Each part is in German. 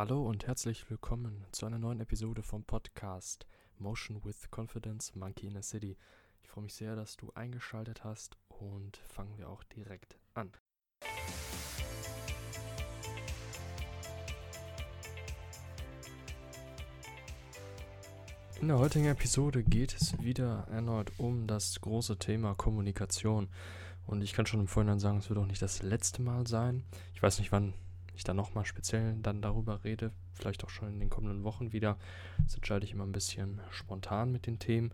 Hallo und herzlich willkommen zu einer neuen Episode vom Podcast Motion with Confidence Monkey in a City. Ich freue mich sehr, dass du eingeschaltet hast und fangen wir auch direkt an. In der heutigen Episode geht es wieder erneut um das große Thema Kommunikation. Und ich kann schon im Vorhinein sagen, es wird auch nicht das letzte Mal sein. Ich weiß nicht, wann ich dann nochmal speziell dann darüber rede, vielleicht auch schon in den kommenden Wochen wieder. Das entscheide ich immer ein bisschen spontan mit den Themen.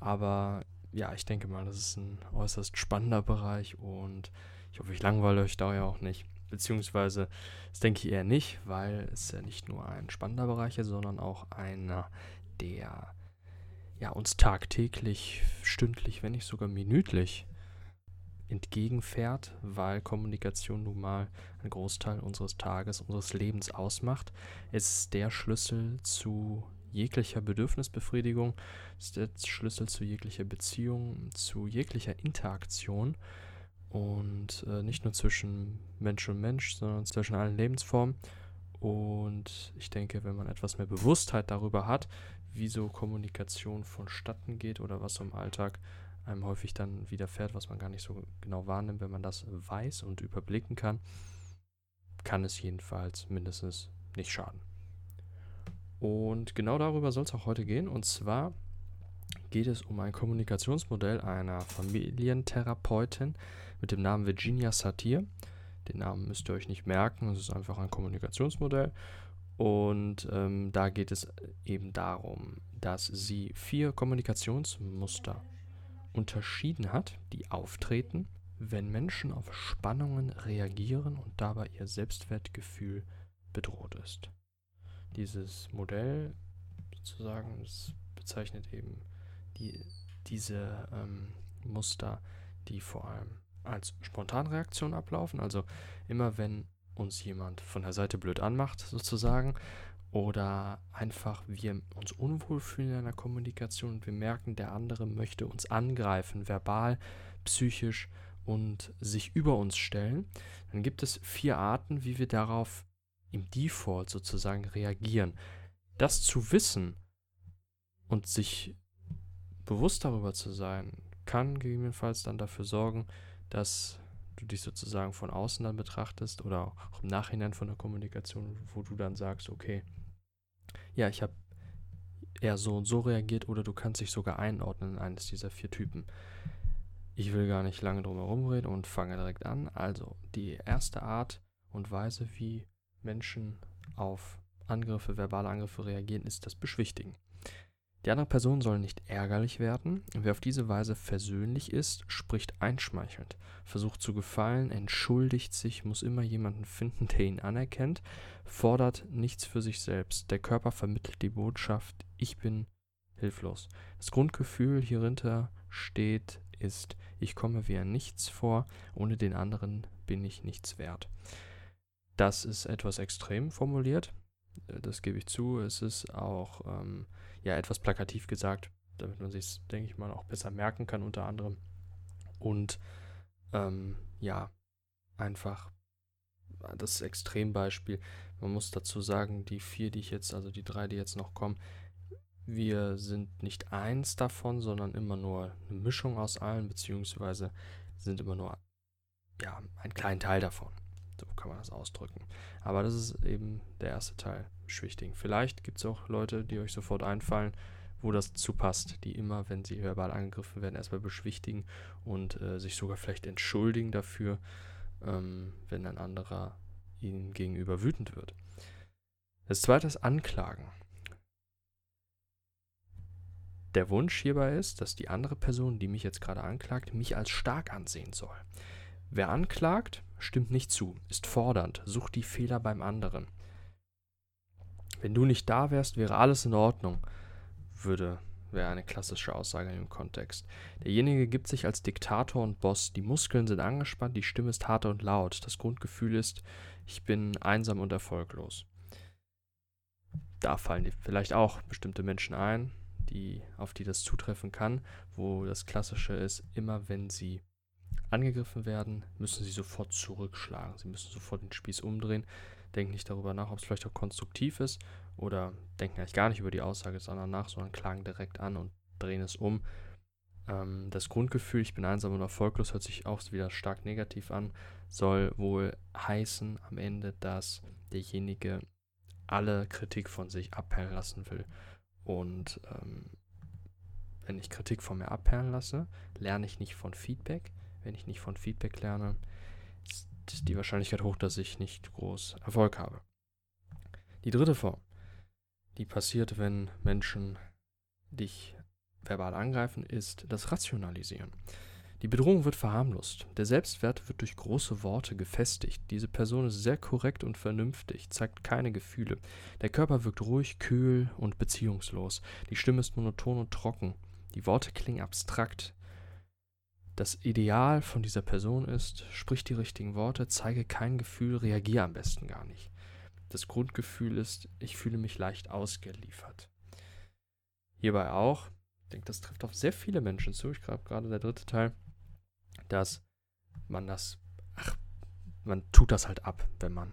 Aber ja, ich denke mal, das ist ein äußerst spannender Bereich und ich hoffe, ich langweile euch da ja auch nicht. Beziehungsweise, das denke ich eher nicht, weil es ja nicht nur ein spannender Bereich ist, sondern auch einer, der ja, uns tagtäglich, stündlich, wenn nicht sogar minütlich entgegenfährt, weil Kommunikation nun mal einen Großteil unseres Tages, unseres Lebens ausmacht. Es ist der Schlüssel zu jeglicher Bedürfnisbefriedigung, es ist der Schlüssel zu jeglicher Beziehung, zu jeglicher Interaktion und äh, nicht nur zwischen Mensch und Mensch, sondern zwischen allen Lebensformen. Und ich denke, wenn man etwas mehr Bewusstheit darüber hat, wie so Kommunikation vonstatten geht oder was im Alltag einem häufig dann widerfährt, was man gar nicht so genau wahrnimmt, wenn man das weiß und überblicken kann, kann es jedenfalls mindestens nicht schaden. Und genau darüber soll es auch heute gehen. Und zwar geht es um ein Kommunikationsmodell einer Familientherapeutin mit dem Namen Virginia Satir. Den Namen müsst ihr euch nicht merken, es ist einfach ein Kommunikationsmodell. Und ähm, da geht es eben darum, dass sie vier Kommunikationsmuster unterschieden hat, die auftreten, wenn Menschen auf Spannungen reagieren und dabei ihr Selbstwertgefühl bedroht ist. Dieses Modell sozusagen bezeichnet eben die, diese ähm, Muster, die vor allem als Spontanreaktion ablaufen. Also immer wenn uns jemand von der Seite blöd anmacht, sozusagen, oder einfach wir uns unwohl fühlen in einer Kommunikation und wir merken, der andere möchte uns angreifen, verbal, psychisch und sich über uns stellen, dann gibt es vier Arten, wie wir darauf im Default sozusagen reagieren. Das zu wissen und sich bewusst darüber zu sein, kann gegebenenfalls dann dafür sorgen, dass du dich sozusagen von außen dann betrachtest oder auch im Nachhinein von der Kommunikation, wo du dann sagst, okay, ja, ich habe eher so und so reagiert oder du kannst dich sogar einordnen in eines dieser vier Typen. Ich will gar nicht lange drum herum reden und fange direkt an. Also, die erste Art und Weise, wie Menschen auf Angriffe, verbale Angriffe reagieren, ist das Beschwichtigen. Die andere Person soll nicht ärgerlich werden. Wer auf diese Weise versöhnlich ist, spricht einschmeichelnd, versucht zu gefallen, entschuldigt sich, muss immer jemanden finden, der ihn anerkennt, fordert nichts für sich selbst. Der Körper vermittelt die Botschaft, ich bin hilflos. Das Grundgefühl hierhinter steht, ist, ich komme wie ein Nichts vor, ohne den anderen bin ich nichts wert. Das ist etwas extrem formuliert, äh, das gebe ich zu. Es ist auch ähm, ja etwas plakativ gesagt, damit man sich denke ich mal, auch besser merken kann unter anderem. Und ähm, ja, einfach das Extrembeispiel. Man muss dazu sagen, die vier, die ich jetzt, also die drei, die jetzt noch kommen, wir sind nicht eins davon, sondern immer nur eine Mischung aus allen, beziehungsweise sind immer nur ja, ein kleinen Teil davon. Kann man das ausdrücken. Aber das ist eben der erste Teil, beschwichtigen. Vielleicht gibt es auch Leute, die euch sofort einfallen, wo das zu passt, die immer, wenn sie verbal angegriffen werden, erstmal beschwichtigen und äh, sich sogar vielleicht entschuldigen dafür, ähm, wenn ein anderer ihnen gegenüber wütend wird. Das zweite ist Anklagen. Der Wunsch hierbei ist, dass die andere Person, die mich jetzt gerade anklagt, mich als stark ansehen soll. Wer anklagt, stimmt nicht zu, ist fordernd, sucht die Fehler beim anderen. Wenn du nicht da wärst, wäre alles in Ordnung, würde, wäre eine klassische Aussage im Kontext. Derjenige gibt sich als Diktator und Boss, die Muskeln sind angespannt, die Stimme ist hart und laut, das Grundgefühl ist, ich bin einsam und erfolglos. Da fallen vielleicht auch bestimmte Menschen ein, die, auf die das zutreffen kann, wo das Klassische ist, immer wenn sie angegriffen werden, müssen sie sofort zurückschlagen. Sie müssen sofort den Spieß umdrehen. denken nicht darüber nach, ob es vielleicht auch konstruktiv ist oder denken eigentlich gar nicht über die Aussage, sondern nach, sondern klagen direkt an und drehen es um. Ähm, das Grundgefühl, ich bin einsam und erfolglos, hört sich auch wieder stark negativ an, soll wohl heißen am Ende, dass derjenige alle Kritik von sich abperlen lassen will. Und ähm, wenn ich Kritik von mir abperlen lasse, lerne ich nicht von Feedback. Wenn ich nicht von Feedback lerne, ist die Wahrscheinlichkeit hoch, dass ich nicht groß Erfolg habe. Die dritte Form, die passiert, wenn Menschen dich verbal angreifen, ist das Rationalisieren. Die Bedrohung wird verharmlost. Der Selbstwert wird durch große Worte gefestigt. Diese Person ist sehr korrekt und vernünftig, zeigt keine Gefühle. Der Körper wirkt ruhig, kühl und beziehungslos. Die Stimme ist monoton und trocken. Die Worte klingen abstrakt. Das Ideal von dieser Person ist, sprich die richtigen Worte, zeige kein Gefühl, reagiere am besten gar nicht. Das Grundgefühl ist, ich fühle mich leicht ausgeliefert. Hierbei auch, ich denke, das trifft auf sehr viele Menschen zu, ich glaube gerade der dritte Teil, dass man das, ach, man tut das halt ab, wenn man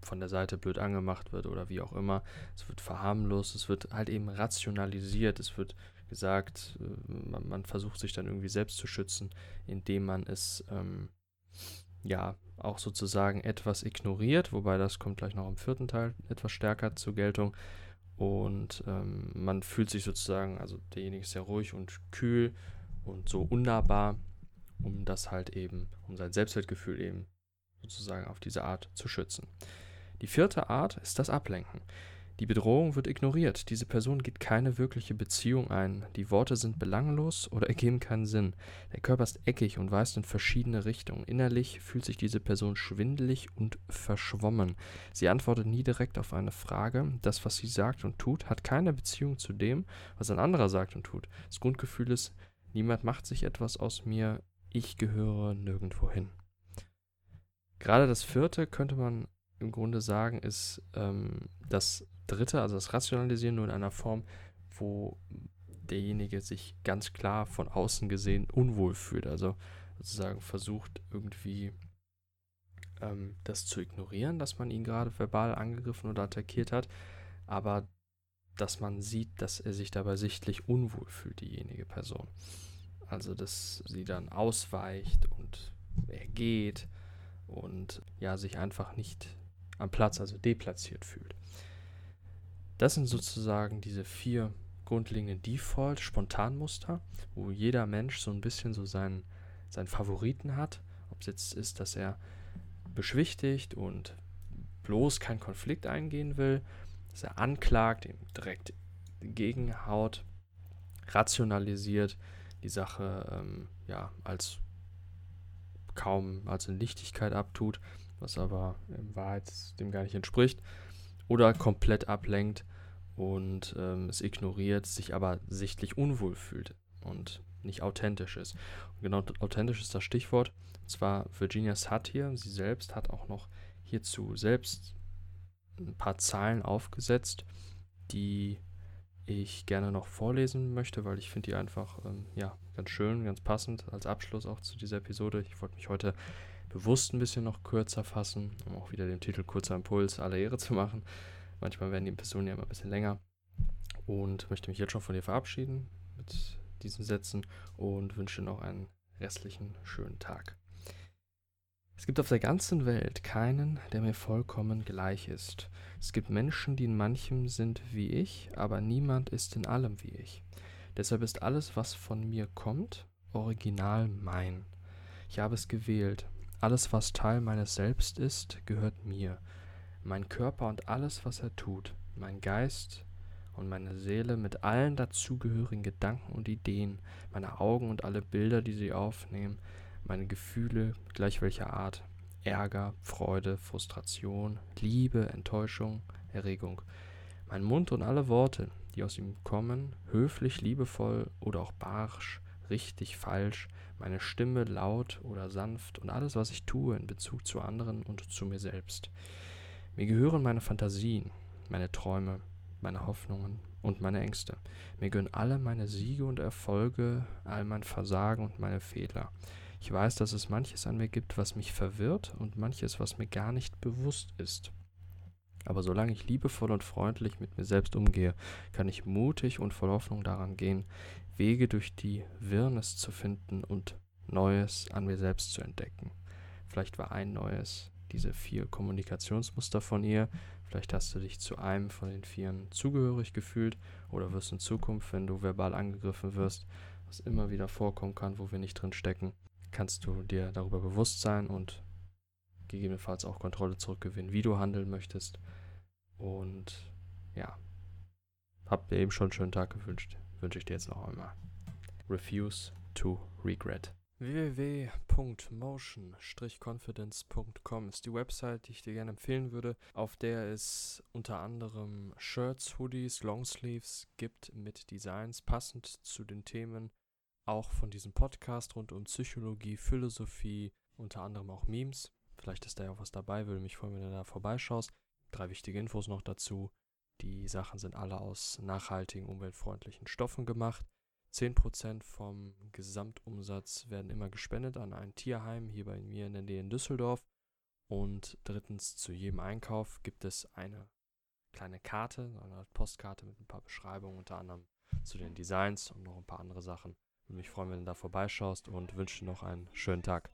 von der Seite blöd angemacht wird oder wie auch immer. Es wird verharmlost, es wird halt eben rationalisiert, es wird gesagt, äh, man, man versucht sich dann irgendwie selbst zu schützen, indem man es ähm, ja auch sozusagen etwas ignoriert, wobei das kommt gleich noch im vierten Teil etwas stärker zur Geltung. Und ähm, man fühlt sich sozusagen, also derjenige ist sehr ruhig und kühl und so unnahbar um das halt eben, um sein Selbstwertgefühl eben sozusagen auf diese Art zu schützen. Die vierte Art ist das Ablenken. Die Bedrohung wird ignoriert. Diese Person geht keine wirkliche Beziehung ein. Die Worte sind belanglos oder ergeben keinen Sinn. Der Körper ist eckig und weist in verschiedene Richtungen. Innerlich fühlt sich diese Person schwindelig und verschwommen. Sie antwortet nie direkt auf eine Frage. Das, was sie sagt und tut, hat keine Beziehung zu dem, was ein anderer sagt und tut. Das Grundgefühl ist, niemand macht sich etwas aus mir, ich gehöre nirgendwo hin. Gerade das vierte könnte man im Grunde sagen, ist ähm, das dritte, also das Rationalisieren nur in einer Form, wo derjenige sich ganz klar von außen gesehen unwohl fühlt. Also sozusagen versucht irgendwie ähm, das zu ignorieren, dass man ihn gerade verbal angegriffen oder attackiert hat, aber dass man sieht, dass er sich dabei sichtlich unwohl fühlt, diejenige Person. Also, dass sie dann ausweicht und er geht und ja, sich einfach nicht am Platz, also deplatziert fühlt. Das sind sozusagen diese vier grundlegenden Default-Spontanmuster, wo jeder Mensch so ein bisschen so seinen, seinen Favoriten hat. Ob es jetzt ist, dass er beschwichtigt und bloß keinen Konflikt eingehen will, dass er anklagt, ihm direkt gegenhaut, rationalisiert, die Sache ähm, ja als kaum als in Lichtigkeit abtut, was aber in Wahrheit dem gar nicht entspricht, oder komplett ablenkt und ähm, es ignoriert, sich aber sichtlich unwohl fühlt und nicht authentisch ist. Und genau authentisch ist das Stichwort. Und zwar Virginia Satir, sie selbst hat auch noch hierzu selbst ein paar Zahlen aufgesetzt, die ich gerne noch vorlesen möchte, weil ich finde die einfach ähm, ja, ganz schön, ganz passend als Abschluss auch zu dieser Episode. Ich wollte mich heute bewusst ein bisschen noch kürzer fassen, um auch wieder den Titel Kurzer Impuls aller Ehre zu machen. Manchmal werden die Episoden ja immer ein bisschen länger und möchte mich jetzt schon von dir verabschieden mit diesen Sätzen und wünsche noch einen restlichen schönen Tag. Es gibt auf der ganzen Welt keinen, der mir vollkommen gleich ist. Es gibt Menschen, die in manchem sind wie ich, aber niemand ist in allem wie ich. Deshalb ist alles, was von mir kommt, original mein. Ich habe es gewählt. Alles, was Teil meines Selbst ist, gehört mir. Mein Körper und alles, was er tut, mein Geist und meine Seele mit allen dazugehörigen Gedanken und Ideen, meine Augen und alle Bilder, die sie aufnehmen, meine Gefühle, gleich welcher Art, Ärger, Freude, Frustration, Liebe, Enttäuschung, Erregung, mein Mund und alle Worte, die aus ihm kommen, höflich, liebevoll oder auch barsch, richtig, falsch, meine Stimme laut oder sanft und alles, was ich tue in Bezug zu anderen und zu mir selbst. Mir gehören meine Fantasien, meine Träume, meine Hoffnungen und meine Ängste. Mir gehören alle meine Siege und Erfolge, all mein Versagen und meine Fehler. Ich weiß, dass es manches an mir gibt, was mich verwirrt und manches, was mir gar nicht bewusst ist. Aber solange ich liebevoll und freundlich mit mir selbst umgehe, kann ich mutig und voll Hoffnung daran gehen, Wege durch die Wirrnis zu finden und Neues an mir selbst zu entdecken. Vielleicht war ein neues diese vier Kommunikationsmuster von ihr. Vielleicht hast du dich zu einem von den vieren zugehörig gefühlt oder wirst in Zukunft, wenn du verbal angegriffen wirst, was immer wieder vorkommen kann, wo wir nicht drin stecken, kannst du dir darüber bewusst sein und gegebenenfalls auch Kontrolle zurückgewinnen, wie du handeln möchtest. Und ja, hab dir eben schon einen schönen Tag gewünscht. Wünsche ich dir jetzt noch einmal. Refuse to regret www.motion-confidence.com ist die Website, die ich dir gerne empfehlen würde, auf der es unter anderem Shirts, Hoodies, Longsleeves gibt mit Designs passend zu den Themen auch von diesem Podcast rund um Psychologie, Philosophie, unter anderem auch Memes. Vielleicht ist da ja auch was dabei, würde mich freuen, wenn du da vorbeischaust. Drei wichtige Infos noch dazu. Die Sachen sind alle aus nachhaltigen, umweltfreundlichen Stoffen gemacht. 10% vom Gesamtumsatz werden immer gespendet an ein Tierheim hier bei mir in der Nähe in Düsseldorf. Und drittens, zu jedem Einkauf gibt es eine kleine Karte, eine Postkarte mit ein paar Beschreibungen, unter anderem zu den Designs und noch ein paar andere Sachen. Würde mich freuen, wenn du da vorbeischaust und wünsche dir noch einen schönen Tag.